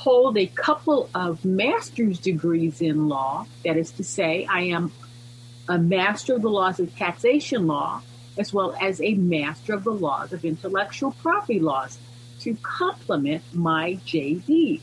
hold a couple of master's degrees in law. That is to say, I am a master of the laws of taxation law as well as a master of the laws of intellectual property laws to complement my JD.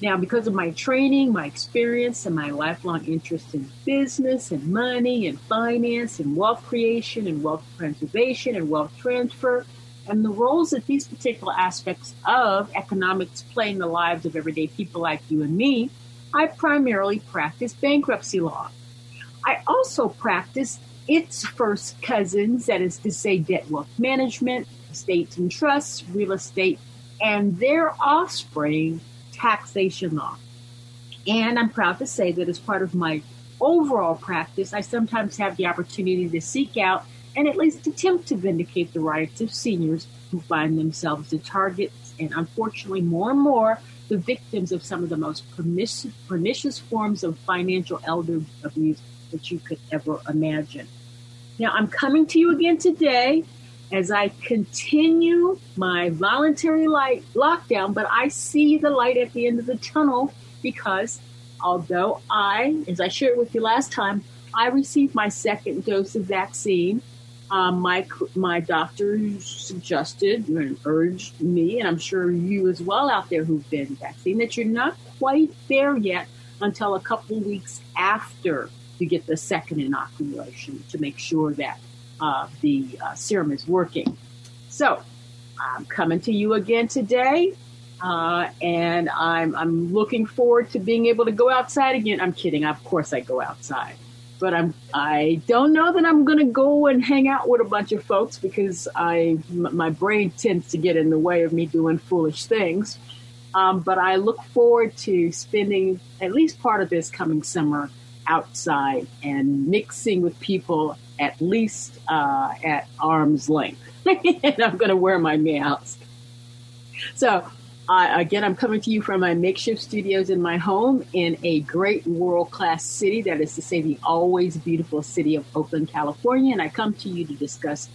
Now, because of my training, my experience, and my lifelong interest in business and money and finance and wealth creation and wealth preservation and wealth transfer, and the roles that these particular aspects of economics play in the lives of everyday people like you and me, I primarily practice bankruptcy law. I also practice its first cousins, that is to say, debt wealth management, estates and trusts, real estate, and their offspring, taxation law. And I'm proud to say that as part of my overall practice, I sometimes have the opportunity to seek out and at least attempt to vindicate the rights of seniors who find themselves the targets and unfortunately more and more the victims of some of the most pernicious, pernicious forms of financial elder abuse that you could ever imagine. Now, I'm coming to you again today as I continue my voluntary light lockdown, but I see the light at the end of the tunnel because although I, as I shared with you last time, I received my second dose of vaccine um, my my doctor suggested and urged me, and I'm sure you as well out there who've been vaccinated, that you're not quite there yet until a couple weeks after you get the second inoculation to make sure that uh, the uh, serum is working. So I'm coming to you again today. Uh, and I'm, I'm looking forward to being able to go outside again. I'm kidding. Of course, I go outside but I'm I don't know that I'm going to go and hang out with a bunch of folks because I m- my brain tends to get in the way of me doing foolish things. Um, but I look forward to spending at least part of this coming summer outside and mixing with people at least uh, at arm's length. and I'm going to wear my mask. So again, I'm coming to you from my makeshift studios in my home in a great world class city, that is to say, the always beautiful city of Oakland, California. And I come to you to discuss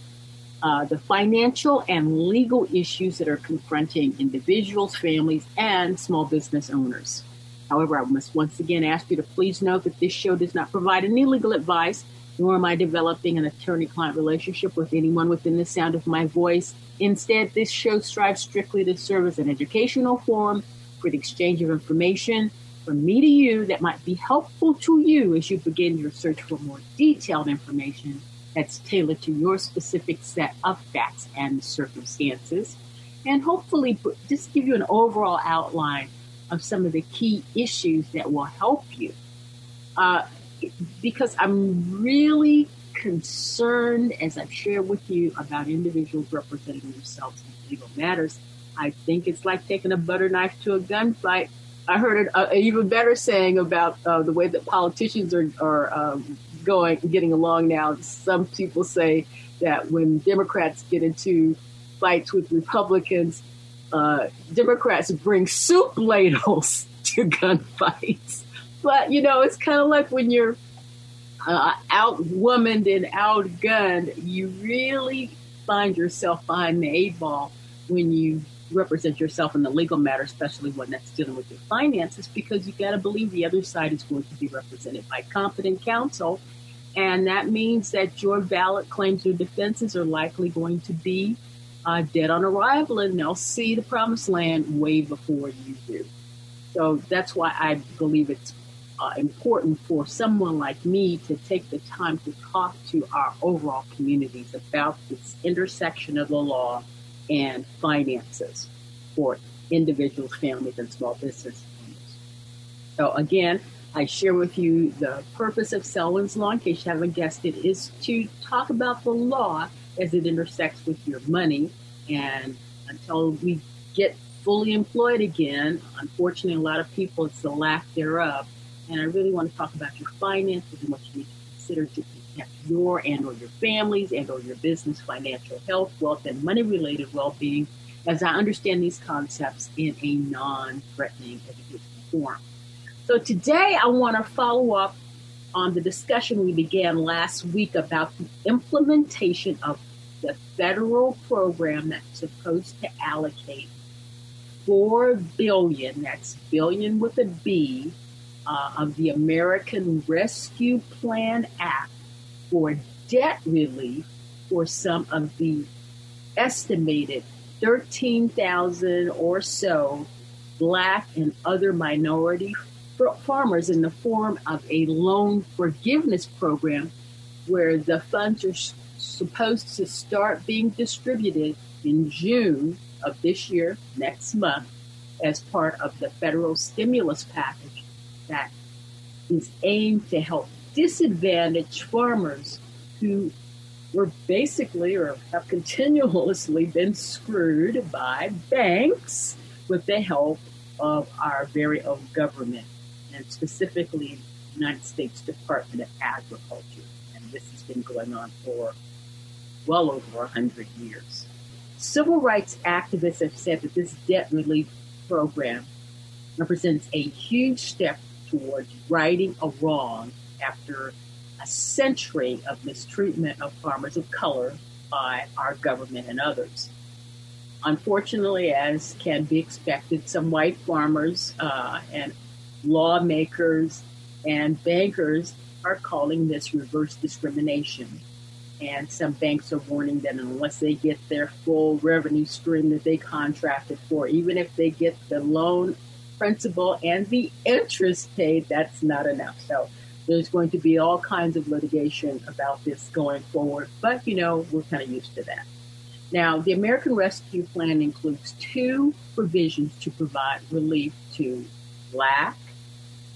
uh, the financial and legal issues that are confronting individuals, families, and small business owners. However, I must once again ask you to please note that this show does not provide any legal advice, nor am I developing an attorney client relationship with anyone within the sound of my voice. Instead, this show strives strictly to serve as an educational forum for the exchange of information from me to you that might be helpful to you as you begin your search for more detailed information that's tailored to your specific set of facts and circumstances. And hopefully, just give you an overall outline of some of the key issues that will help you. Uh, because I'm really concerned, as I've shared with you, about individuals representing themselves in legal matters. I think it's like taking a butter knife to a gunfight. I heard an even better saying about uh, the way that politicians are, are um, going, getting along now. Some people say that when Democrats get into fights with Republicans, uh, Democrats bring soup ladles to gunfights. But you know, it's kind of like when you're uh, outwomaned and outgunned, you really find yourself behind the eight ball when you represent yourself in the legal matter, especially one that's dealing with your finances, because you got to believe the other side is going to be represented by competent counsel. And that means that your valid claims or defenses are likely going to be uh, dead on arrival, and they'll see the promised land way before you do. So that's why I believe it's uh, important for someone like me to take the time to talk to our overall communities about this intersection of the law and finances for individuals, families, and small business owners. So again, I share with you the purpose of Selwyn's Law, in case you haven't guessed it, is to talk about the law as it intersects with your money. And until we get fully employed again, unfortunately, a lot of people, it's the lack thereof. And I really want to talk about your finances and what you need to consider to protect your and or your families and or your business financial health, wealth, and money-related well-being as I understand these concepts in a non-threatening educational form. So today I want to follow up on the discussion we began last week about the implementation of the federal program that's supposed to allocate four billion, that's billion with a B, uh, of the American Rescue Plan Act for debt relief for some of the estimated 13,000 or so black and other minority farmers in the form of a loan forgiveness program where the funds are supposed to start being distributed in June of this year, next month, as part of the federal stimulus package that is aimed to help disadvantaged farmers who were basically or have continuously been screwed by banks with the help of our very own government and specifically the United States Department of Agriculture. And this has been going on for well over 100 years. Civil rights activists have said that this debt relief program represents a huge step towards righting a wrong after a century of mistreatment of farmers of color by our government and others. Unfortunately, as can be expected, some white farmers uh, and lawmakers and bankers are calling this reverse discrimination. And some banks are warning that unless they get their full revenue stream that they contracted for, even if they get the loan principal and the interest paid, that's not enough. So there's going to be all kinds of litigation about this going forward, but you know, we're kind of used to that. Now, the American Rescue Plan includes two provisions to provide relief to Black,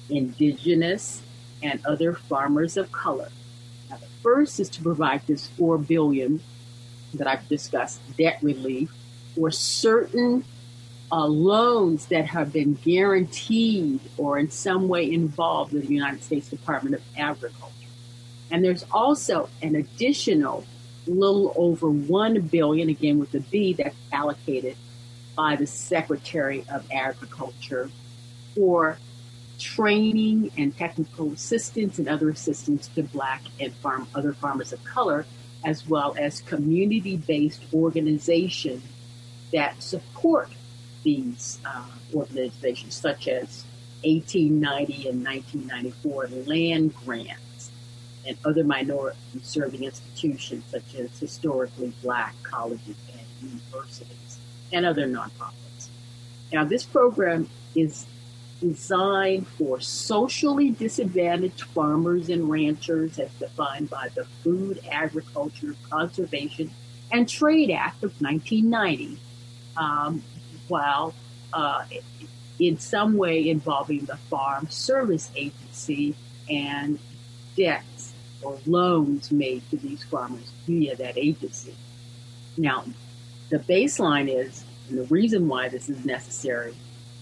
Indigenous, and other farmers of color. Now, the first is to provide this 4 billion that I've discussed debt relief for certain uh, loans that have been guaranteed or in some way involved with the United States Department of Agriculture. And there's also an additional little over 1 billion again with the B that's allocated by the Secretary of Agriculture for training and technical assistance and other assistance to black and farm other farmers of color as well as community-based organizations that support these uh, organizations, such as 1890 and 1994 land grants and other minority serving institutions, such as historically black colleges and universities and other nonprofits. Now, this program is designed for socially disadvantaged farmers and ranchers as defined by the Food, Agriculture, Conservation, and Trade Act of 1990. Um, while uh, in some way involving the Farm Service Agency and debts or loans made to these farmers via that agency. Now, the baseline is, and the reason why this is necessary,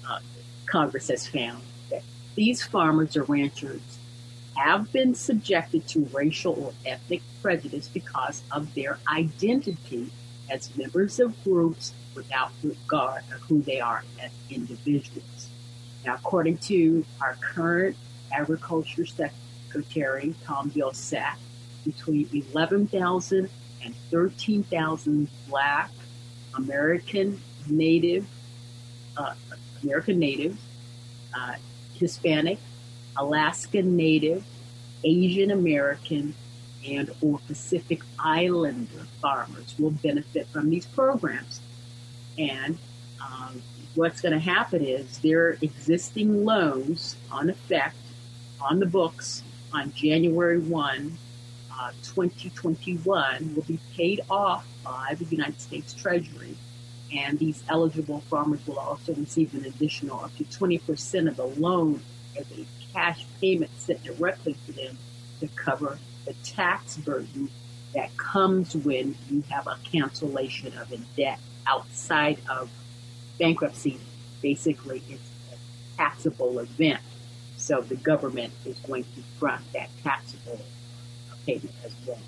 uh, Congress has found that these farmers or ranchers have been subjected to racial or ethnic prejudice because of their identity as members of groups without regard of who they are as individuals. Now, according to our current agriculture Secretary Tom Vilsack between 11,000 and 13,000 Black American Native, uh, American Native, uh, Hispanic, Alaskan Native, Asian American, and or Pacific Islander farmers will benefit from these programs. And um, what's going to happen is their existing loans on effect on the books on January 1, uh, 2021 will be paid off by the United States Treasury. And these eligible farmers will also receive an additional up to 20% of the loan as a cash payment sent directly to them to cover the tax burden that comes when you have a cancellation of a debt outside of bankruptcy. Basically, it's a taxable event. So the government is going to front that taxable payment as well.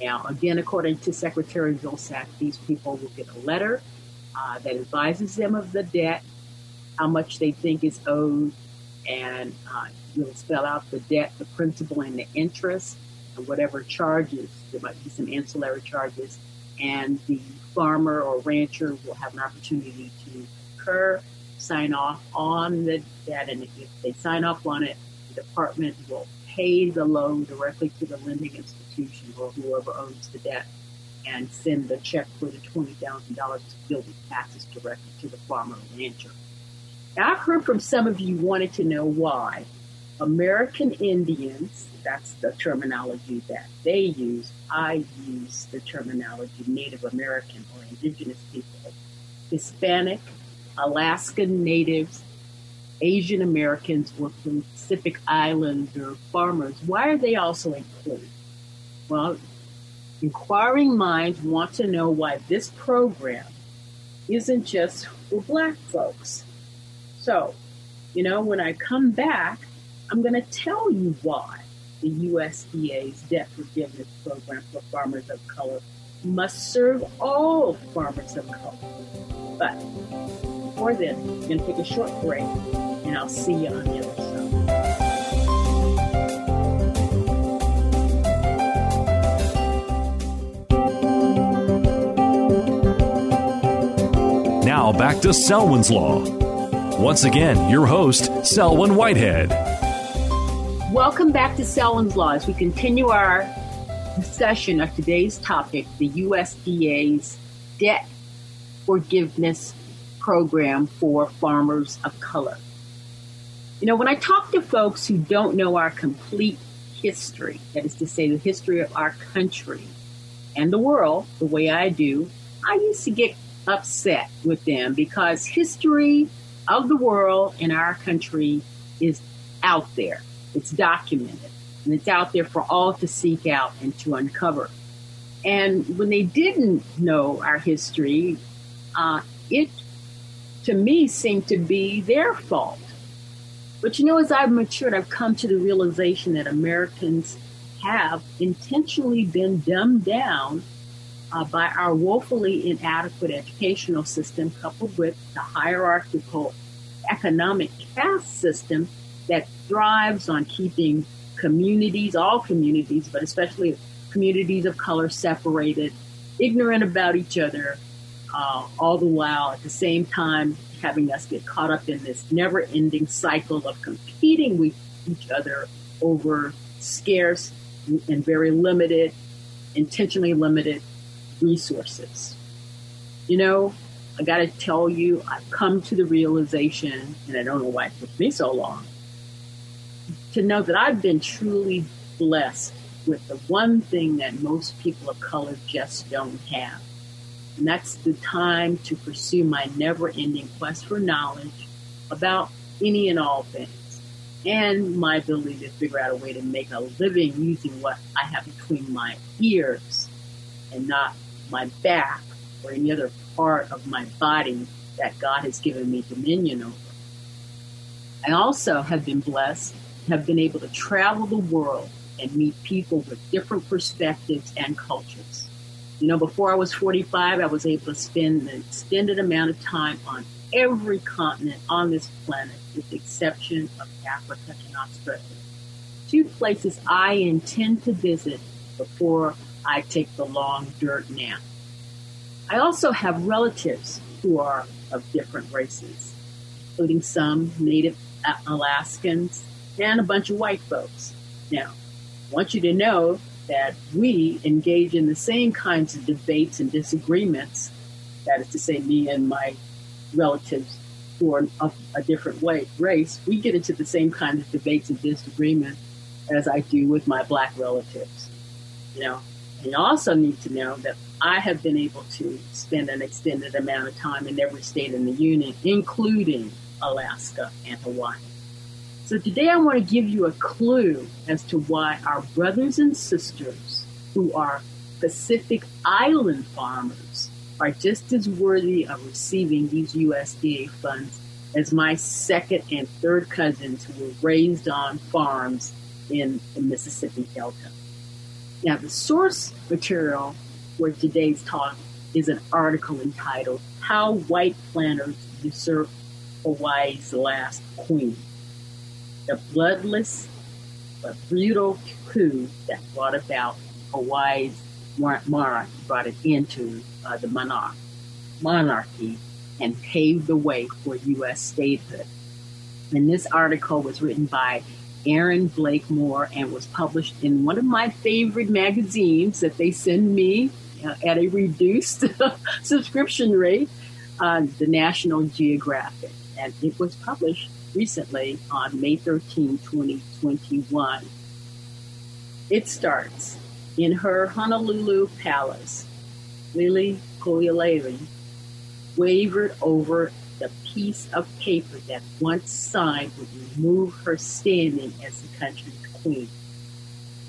Now, again, according to Secretary Vilsack, these people will get a letter uh, that advises them of the debt, how much they think is owed, and uh, will spell out the debt, the principal, and the interest, and whatever charges. There might be some ancillary charges, and the farmer or rancher will have an opportunity to concur, sign off on the debt, and if they sign off on it, the department will pay the loan directly to the lending institution or whoever owns the debt and send the check for the $20,000 to the taxes directly to the farmer or rancher. I've heard from some of you wanted to know why American Indians, that's the terminology that they use. I use the terminology Native American or indigenous people, Hispanic, Alaskan natives, Asian Americans, or Pacific Islander farmers. Why are they also included? Well, inquiring minds want to know why this program isn't just for black folks. So, you know, when I come back, I'm going to tell you why the USDA's debt forgiveness program for farmers of color must serve all farmers of color. But before then, I'm going to take a short break, and I'll see you on the other side. Now back to Selwyn's Law. Once again, your host, Selwyn Whitehead. Welcome back to Selwyn's Law as we continue our discussion of today's topic, the USDA's debt forgiveness program for farmers of color. You know, when I talk to folks who don't know our complete history, that is to say, the history of our country and the world, the way I do, I used to get upset with them because history of the world in our country is out there. It's documented and it's out there for all to seek out and to uncover. And when they didn't know our history, uh, it to me seemed to be their fault. But you know, as I've matured, I've come to the realization that Americans have intentionally been dumbed down uh, by our woefully inadequate educational system, coupled with the hierarchical economic caste system that thrives on keeping communities, all communities, but especially communities of color separated, ignorant about each other, uh, all the while at the same time having us get caught up in this never ending cycle of competing with each other over scarce and very limited, intentionally limited resources. You know, I got to tell you, I've come to the realization, and I don't know why it took me so long, to know that I've been truly blessed with the one thing that most people of color just don't have. And that's the time to pursue my never ending quest for knowledge about any and all things and my ability to figure out a way to make a living using what I have between my ears and not my back or any other part of my body that God has given me dominion over. I also have been blessed, have been able to travel the world and meet people with different perspectives and cultures. You know, before I was 45, I was able to spend an extended amount of time on every continent on this planet, with the exception of Africa and Australia. two places I intend to visit before I take the long dirt nap. I also have relatives who are of different races, including some Native Alaskans and a bunch of white folks. Now, I want you to know that we engage in the same kinds of debates and disagreements. That is to say, me and my relatives who are of a different way, race, we get into the same kinds of debates and disagreements as I do with my black relatives. You know, you also need to know that I have been able to spend an extended amount of time in every state in the union, including Alaska and Hawaii. So today I want to give you a clue as to why our brothers and sisters who are Pacific Island farmers are just as worthy of receiving these USDA funds as my second and third cousins who were raised on farms in the Mississippi Delta. Now, the source material for today's talk is an article entitled How White Planters Usurped Hawaii's Last Queen the bloodless but brutal coup that brought about Hawaii's monarchy, brought it into uh, the monarch, monarchy and paved the way for U.S. statehood. And this article was written by Erin Blakemore and was published in one of my favorite magazines that they send me uh, at a reduced subscription rate, uh, the National Geographic. And it was published recently on May 13, 2021. It starts in her Honolulu palace. Lili Koialele wavered over piece of paper that once signed would remove her standing as the country's queen.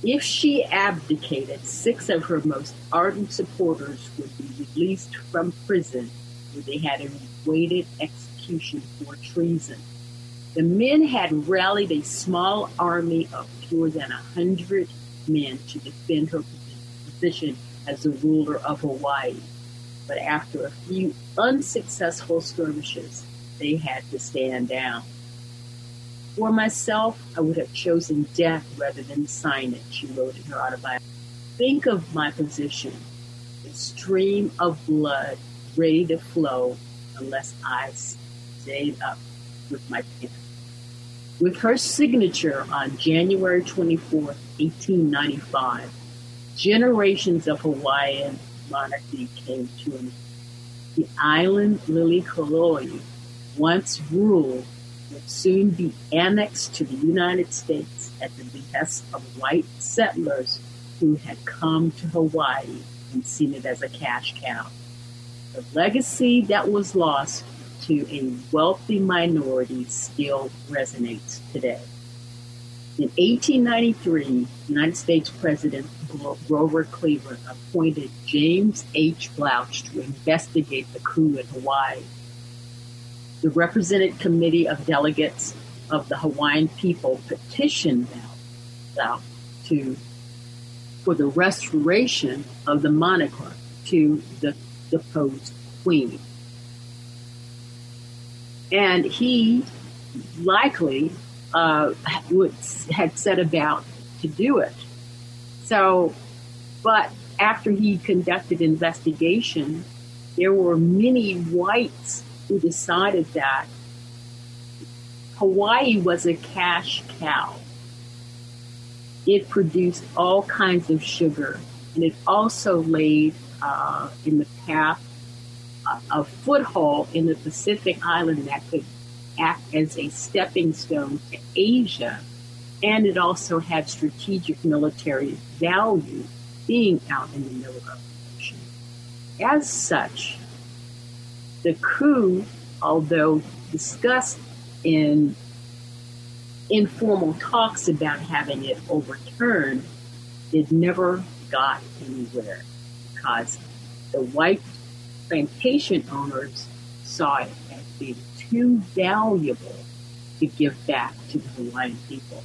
If she abdicated, six of her most ardent supporters would be released from prison where they had awaited execution for treason. The men had rallied a small army of fewer than a hundred men to defend her position as the ruler of Hawaii. But after a few unsuccessful skirmishes, they had to stand down. For myself, I would have chosen death rather than sign it, she wrote in her autobiography. Think of my position, a stream of blood ready to flow unless I stayed up with my pen. With her signature on January 24, 1895, generations of Hawaiian monarchy came to an end. The island Liliuokalani, once ruled, would soon be annexed to the United States at the behest of white settlers who had come to Hawaii and seen it as a cash cow. The legacy that was lost to a wealthy minority still resonates today. In 1893, United States President Grover Cleveland appointed James H. Blount to investigate the coup in Hawaii. The Representative Committee of Delegates of the Hawaiian people petitioned Blount to for the restoration of the moniker to the deposed queen. And he likely uh, would, had set about to do it. So, but after he conducted investigation, there were many whites who decided that Hawaii was a cash cow. It produced all kinds of sugar, and it also laid uh, in the path a foothold in the Pacific island that could act as a stepping stone to Asia. And it also had strategic military value being out in the middle of the ocean. As such, the coup, although discussed in informal talks about having it overturned, it never got anywhere because the white plantation owners saw it as being too valuable to give back to the Hawaiian people.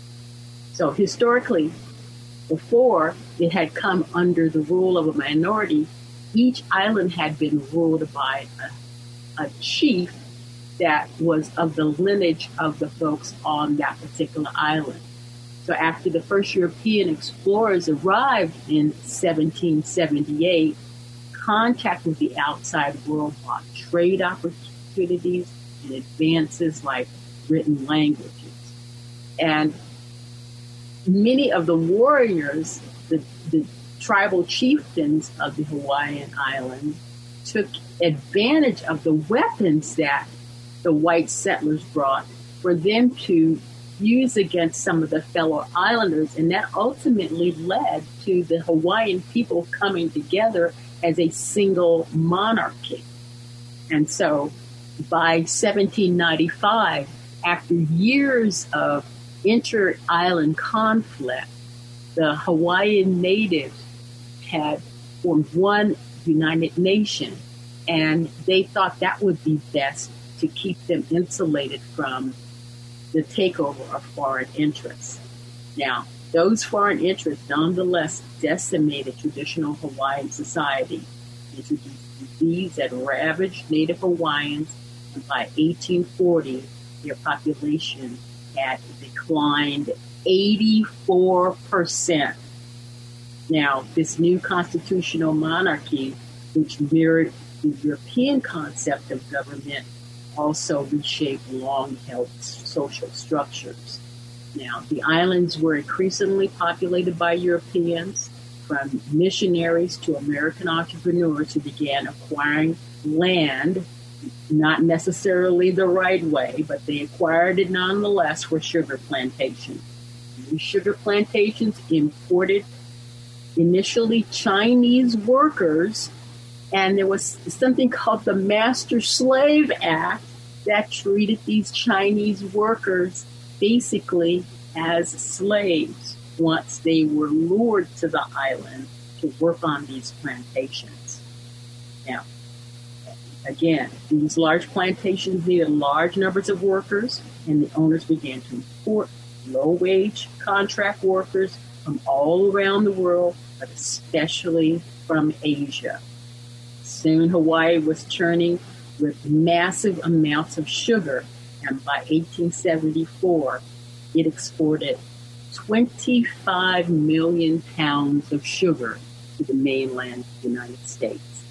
So historically, before it had come under the rule of a minority, each island had been ruled by a, a chief that was of the lineage of the folks on that particular island. So after the first European explorers arrived in 1778, contact with the outside world brought trade opportunities and advances like written languages. And many of the warriors, the, the tribal chieftains of the Hawaiian Islands, took advantage of the weapons that the white settlers brought for them to use against some of the fellow islanders. And that ultimately led to the Hawaiian people coming together as a single monarchy. And so by 1795, after years of inter island conflict, the Hawaiian natives had formed one united nation, and they thought that would be best to keep them insulated from the takeover of foreign interests. Now, those foreign interests nonetheless decimated traditional Hawaiian society, introduced disease that ravaged Native Hawaiians, and by 1840, their population had declined 84%. Now, this new constitutional monarchy, which mirrored the European concept of government, also reshaped long held social structures. Now, the islands were increasingly populated by Europeans, from missionaries to American entrepreneurs who began acquiring land, not necessarily the right way, but they acquired it nonetheless for sugar plantations. These sugar plantations imported initially Chinese workers, and there was something called the Master Slave Act that treated these Chinese workers basically as slaves once they were lured to the island to work on these plantations. Now, again, these large plantations needed large numbers of workers, and the owners began to import low wage contract workers from all around the world, but especially from Asia. Soon Hawaii was churning with massive amounts of sugar, and by 1874, it exported 25 million pounds of sugar to the mainland of the United States.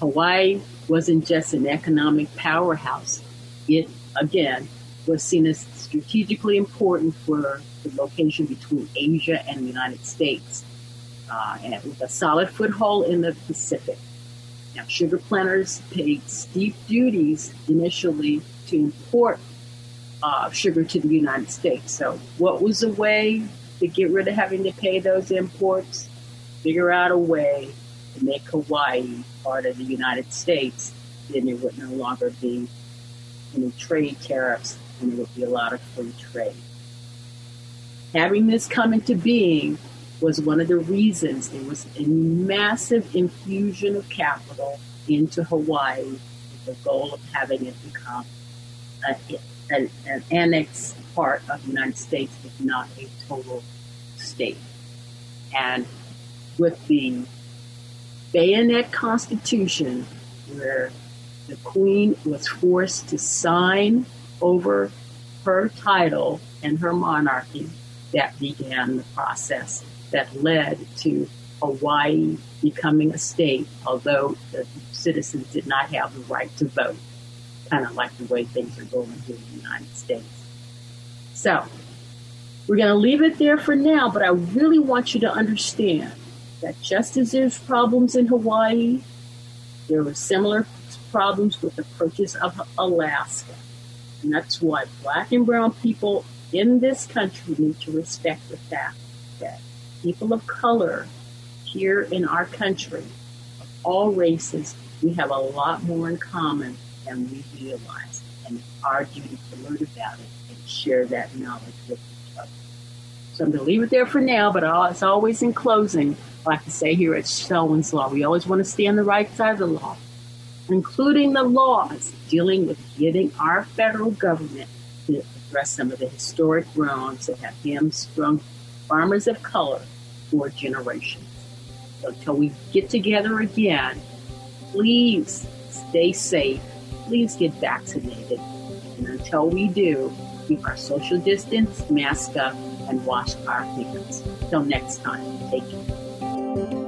Hawaii wasn't just an economic powerhouse. It, again, was seen as strategically important for the location between Asia and the United States, uh, and with a solid foothold in the Pacific. Now, sugar planters paid steep duties initially to import uh, sugar to the United States. So, what was a way to get rid of having to pay those imports? Figure out a way to make Hawaii part of the United States, then there would no longer be any trade tariffs and there would be a lot of free trade. Having this come into being was one of the reasons there was a massive infusion of capital into Hawaii with the goal of having it become a, an, an annexed part of the United States, if not a total state. And with the bayonet constitution, where the queen was forced to sign over her title and her monarchy, that began the process that led to Hawaii becoming a state, although the citizens did not have the right to vote kind of like the way things are going here in the United States. So, we're going to leave it there for now, but I really want you to understand that just as there's problems in Hawaii, there were similar problems with the purchase of Alaska. And that's why black and brown people in this country need to respect the fact that people of color here in our country, of all races, we have a lot more in common than we realize and it's our duty to learn about it and share that knowledge with each other. So I'm going to leave it there for now, but as always in closing, I like to say here at Selwyn's Law, we always want to stay on the right side of the law, including the laws dealing with getting our federal government to address some of the historic wrongs that have hamstrung farmers of color for generations. So until we get together again, please stay safe please get vaccinated. And until we do, keep our social distance, mask up, and wash our hands. Till next time, take care.